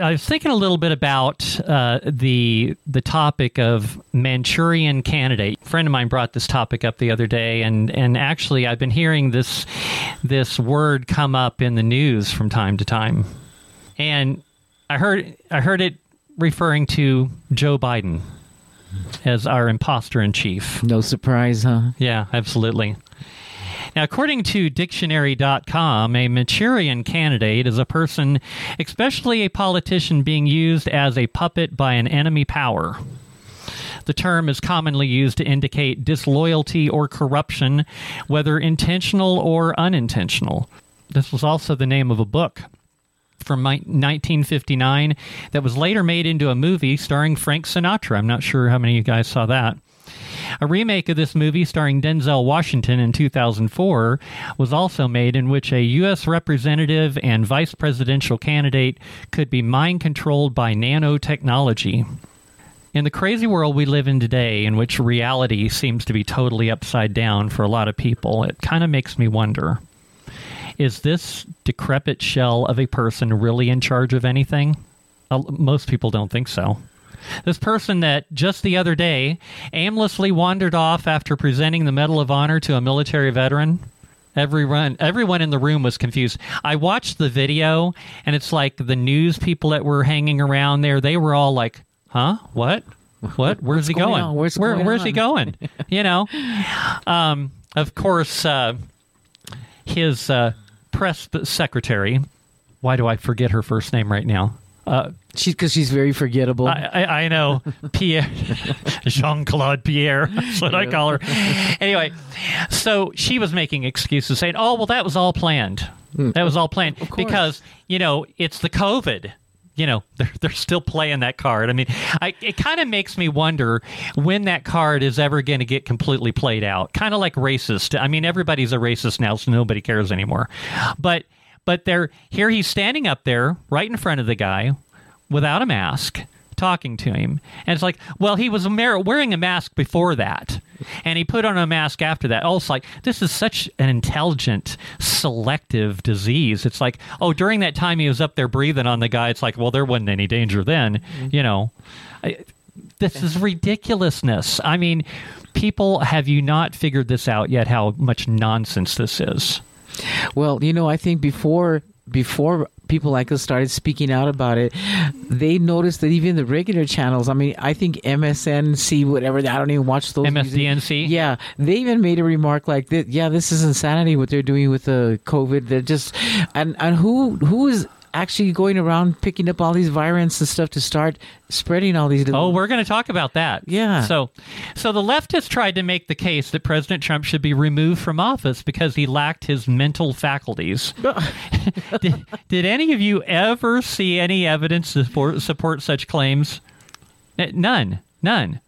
I was thinking a little bit about uh, the the topic of Manchurian candidate. A friend of mine brought this topic up the other day, and and actually I've been hearing this this word come up in the news from time to time, and I heard I heard it referring to Joe Biden as our imposter in chief. No surprise, huh? Yeah, absolutely. Now, according to dictionary.com, a Manchurian candidate is a person, especially a politician, being used as a puppet by an enemy power. The term is commonly used to indicate disloyalty or corruption, whether intentional or unintentional. This was also the name of a book from 1959 that was later made into a movie starring Frank Sinatra. I'm not sure how many of you guys saw that. A remake of this movie starring Denzel Washington in 2004 was also made in which a U.S. representative and vice presidential candidate could be mind controlled by nanotechnology. In the crazy world we live in today, in which reality seems to be totally upside down for a lot of people, it kind of makes me wonder is this decrepit shell of a person really in charge of anything? Uh, most people don't think so. This person that just the other day aimlessly wandered off after presenting the Medal of Honor to a military veteran. Everyone, everyone in the room was confused. I watched the video, and it's like the news people that were hanging around there. They were all like, "Huh? What? What? Where's he going? going Where's, Where, going where's he going? you know." Um, of course, uh, his uh, press secretary. Why do I forget her first name right now? Uh, She's because she's very forgettable. I, I, I know Pierre, Jean Claude Pierre. That's what I call her. Anyway, so she was making excuses, saying, "Oh, well, that was all planned. That was all planned because you know it's the COVID." You know they're they're still playing that card. I mean, I, it kind of makes me wonder when that card is ever going to get completely played out. Kind of like racist. I mean, everybody's a racist now, so nobody cares anymore. But but they're here. He's standing up there, right in front of the guy, without a mask talking to him. And it's like well he was wearing a mask before that. And he put on a mask after that. Oh it's like this is such an intelligent selective disease. It's like oh during that time he was up there breathing on the guy it's like well there wasn't any danger then mm-hmm. you know. I, this is ridiculousness. I mean people have you not figured this out yet how much nonsense this is Well, you know, I think before before people like us started speaking out about it, they noticed that even the regular channels. I mean, I think MSNC, whatever. I don't even watch those. MSDNC? Yeah, they even made a remark like. Yeah, this is insanity what they're doing with the COVID. They're just and and who who is actually going around picking up all these variants and stuff to start spreading all these. Little, Oh, we're going to talk about that. Yeah. So, so the leftists tried to make the case that President Trump should be removed from office because he lacked his mental faculties. did, did any of you ever see any evidence to support, support such claims? Eh, none. None.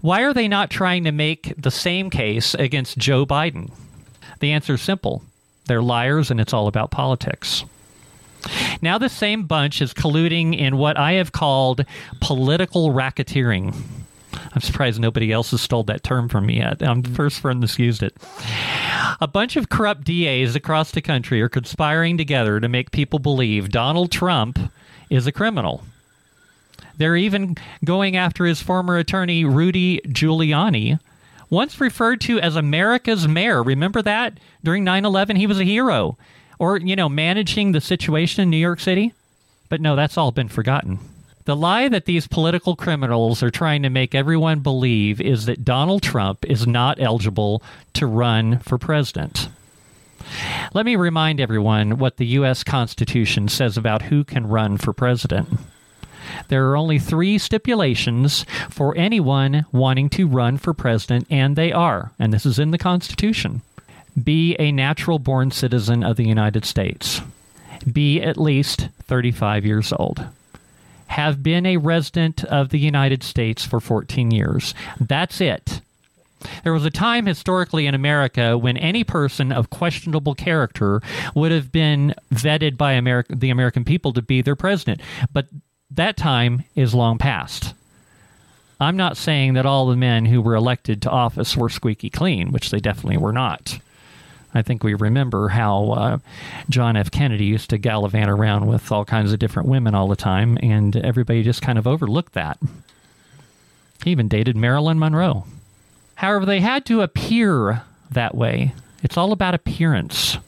Why are they not trying to make the same case against Joe Biden? The answer is simple. They're liars and it's all about politics. Now, the same bunch is colluding in what I have called political racketeering. I'm surprised nobody else has stole that term from me yet. I'm the mm. first friend that's used it. A bunch of corrupt DAs across the country are conspiring together to make people believe Donald Trump is a criminal. They're even going after his former attorney, Rudy Giuliani, once referred to as America's mayor. Remember that? During 9 11, he was a hero. Or, you know, managing the situation in New York City. But no, that's all been forgotten. The lie that these political criminals are trying to make everyone believe is that Donald Trump is not eligible to run for president. Let me remind everyone what the U.S. Constitution says about who can run for president. There are only three stipulations for anyone wanting to run for president, and they are, and this is in the Constitution be a natural born citizen of the United States, be at least 35 years old, have been a resident of the United States for 14 years. That's it. There was a time historically in America when any person of questionable character would have been vetted by America, the American people to be their president. But that time is long past. I'm not saying that all the men who were elected to office were squeaky clean, which they definitely were not. I think we remember how uh, John F. Kennedy used to gallivant around with all kinds of different women all the time, and everybody just kind of overlooked that. He even dated Marilyn Monroe. However, they had to appear that way. It's all about appearance.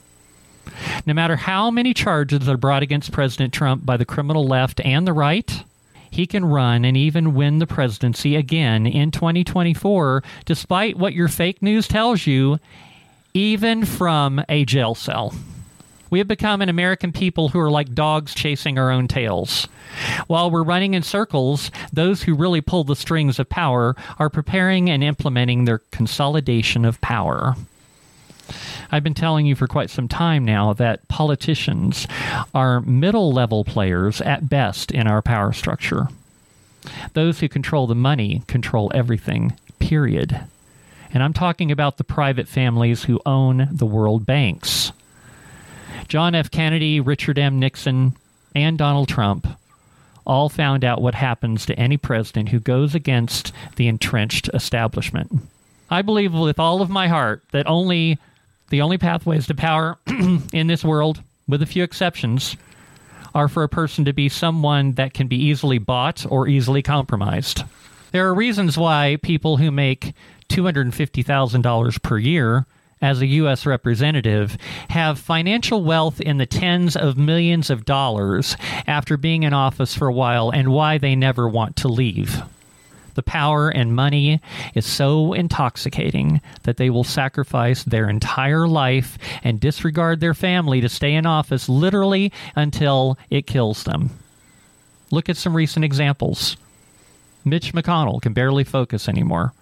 No matter how many charges are brought against President Trump by the criminal left and the right, he can run and even win the presidency again in 2024, despite what your fake news tells you, even from a jail cell. We have become an American people who are like dogs chasing our own tails. While we're running in circles, those who really pull the strings of power are preparing and implementing their consolidation of power. I've been telling you for quite some time now that politicians are middle level players at best in our power structure. Those who control the money control everything, period. And I'm talking about the private families who own the world banks. John F. Kennedy, Richard M. Nixon, and Donald Trump all found out what happens to any president who goes against the entrenched establishment. I believe with all of my heart that only the only pathways to power in this world, with a few exceptions, are for a person to be someone that can be easily bought or easily compromised. There are reasons why people who make $250,000 per year as a U.S. representative have financial wealth in the tens of millions of dollars after being in office for a while and why they never want to leave. The power and money is so intoxicating that they will sacrifice their entire life and disregard their family to stay in office literally until it kills them. Look at some recent examples. Mitch McConnell can barely focus anymore.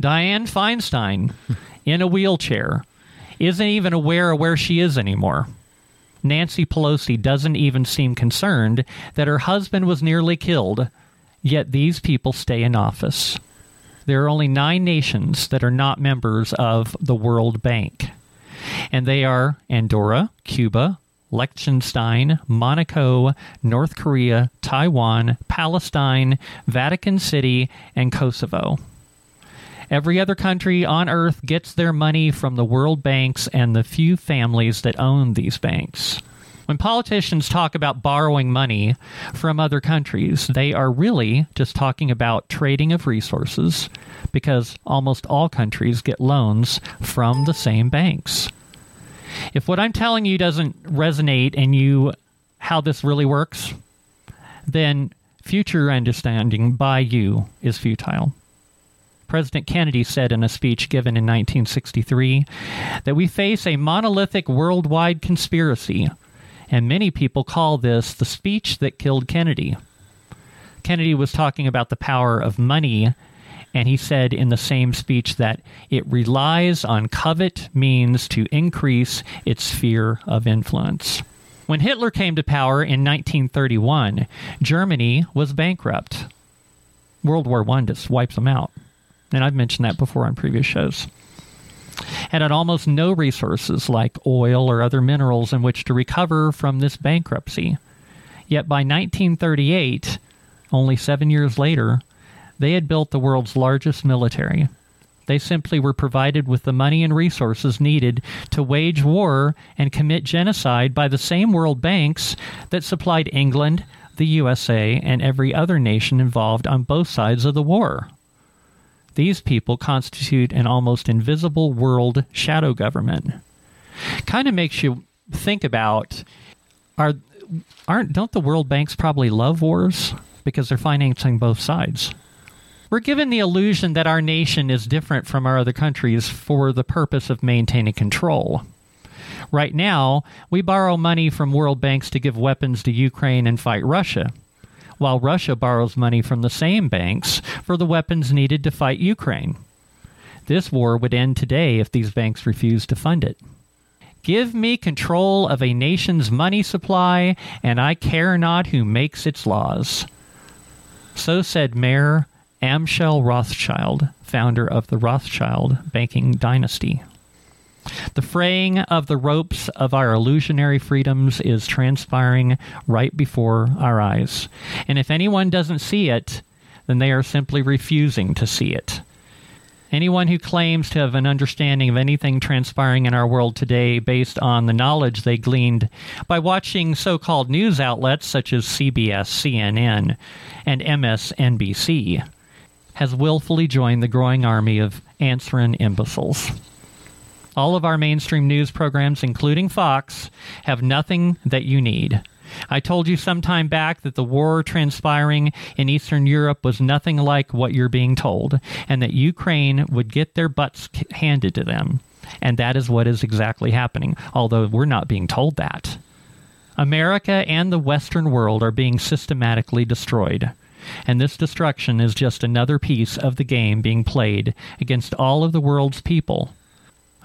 Dianne Feinstein in a wheelchair isn't even aware of where she is anymore. Nancy Pelosi doesn't even seem concerned that her husband was nearly killed Yet these people stay in office. There are only nine nations that are not members of the World Bank, and they are Andorra, Cuba, Liechtenstein, Monaco, North Korea, Taiwan, Palestine, Vatican City, and Kosovo. Every other country on earth gets their money from the world banks and the few families that own these banks. When politicians talk about borrowing money from other countries, they are really just talking about trading of resources because almost all countries get loans from the same banks. If what I'm telling you doesn't resonate and you how this really works, then future understanding by you is futile. President Kennedy said in a speech given in 1963 that we face a monolithic worldwide conspiracy and many people call this the speech that killed Kennedy. Kennedy was talking about the power of money, and he said in the same speech that it relies on covet means to increase its sphere of influence. When Hitler came to power in 1931, Germany was bankrupt. World War I just wipes them out. And I've mentioned that before on previous shows and had almost no resources like oil or other minerals in which to recover from this bankruptcy. Yet by 1938, only seven years later, they had built the world's largest military. They simply were provided with the money and resources needed to wage war and commit genocide by the same world banks that supplied England, the USA, and every other nation involved on both sides of the war. These people constitute an almost invisible world shadow government. Kind of makes you think about are aren't don't the world banks probably love wars because they're financing both sides. We're given the illusion that our nation is different from our other countries for the purpose of maintaining control. Right now, we borrow money from world banks to give weapons to Ukraine and fight Russia while Russia borrows money from the same banks for the weapons needed to fight Ukraine. This war would end today if these banks refused to fund it. Give me control of a nation's money supply, and I care not who makes its laws. So said Mayer Amschel Rothschild, founder of the Rothschild banking dynasty. The fraying of the ropes of our illusionary freedoms is transpiring right before our eyes. And if anyone doesn't see it, then they are simply refusing to see it. Anyone who claims to have an understanding of anything transpiring in our world today based on the knowledge they gleaned by watching so called news outlets such as CBS, CNN, and MSNBC has willfully joined the growing army of answering imbeciles. All of our mainstream news programs, including Fox, have nothing that you need. I told you some time back that the war transpiring in Eastern Europe was nothing like what you're being told, and that Ukraine would get their butts handed to them. And that is what is exactly happening, although we're not being told that. America and the Western world are being systematically destroyed. And this destruction is just another piece of the game being played against all of the world's people.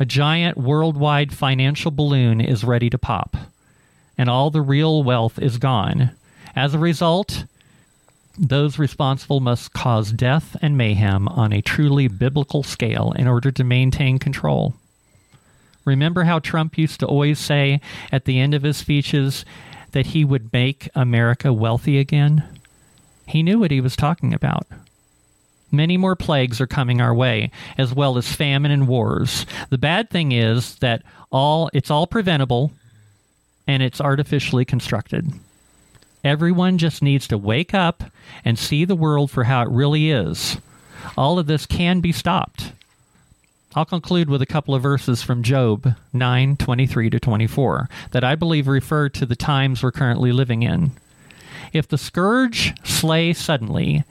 A giant worldwide financial balloon is ready to pop and all the real wealth is gone. As a result, those responsible must cause death and mayhem on a truly biblical scale in order to maintain control. Remember how Trump used to always say at the end of his speeches that he would make America wealthy again? He knew what he was talking about. Many more plagues are coming our way, as well as famine and wars. The bad thing is that all it's all preventable and it's artificially constructed. Everyone just needs to wake up and see the world for how it really is. All of this can be stopped. I'll conclude with a couple of verses from Job 9:23 to 24 that I believe refer to the times we're currently living in. If the scourge slay suddenly,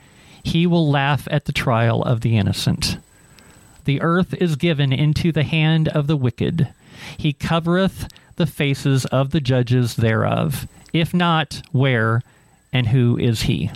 he will laugh at the trial of the innocent. The earth is given into the hand of the wicked. He covereth the faces of the judges thereof? If not, where and who is he?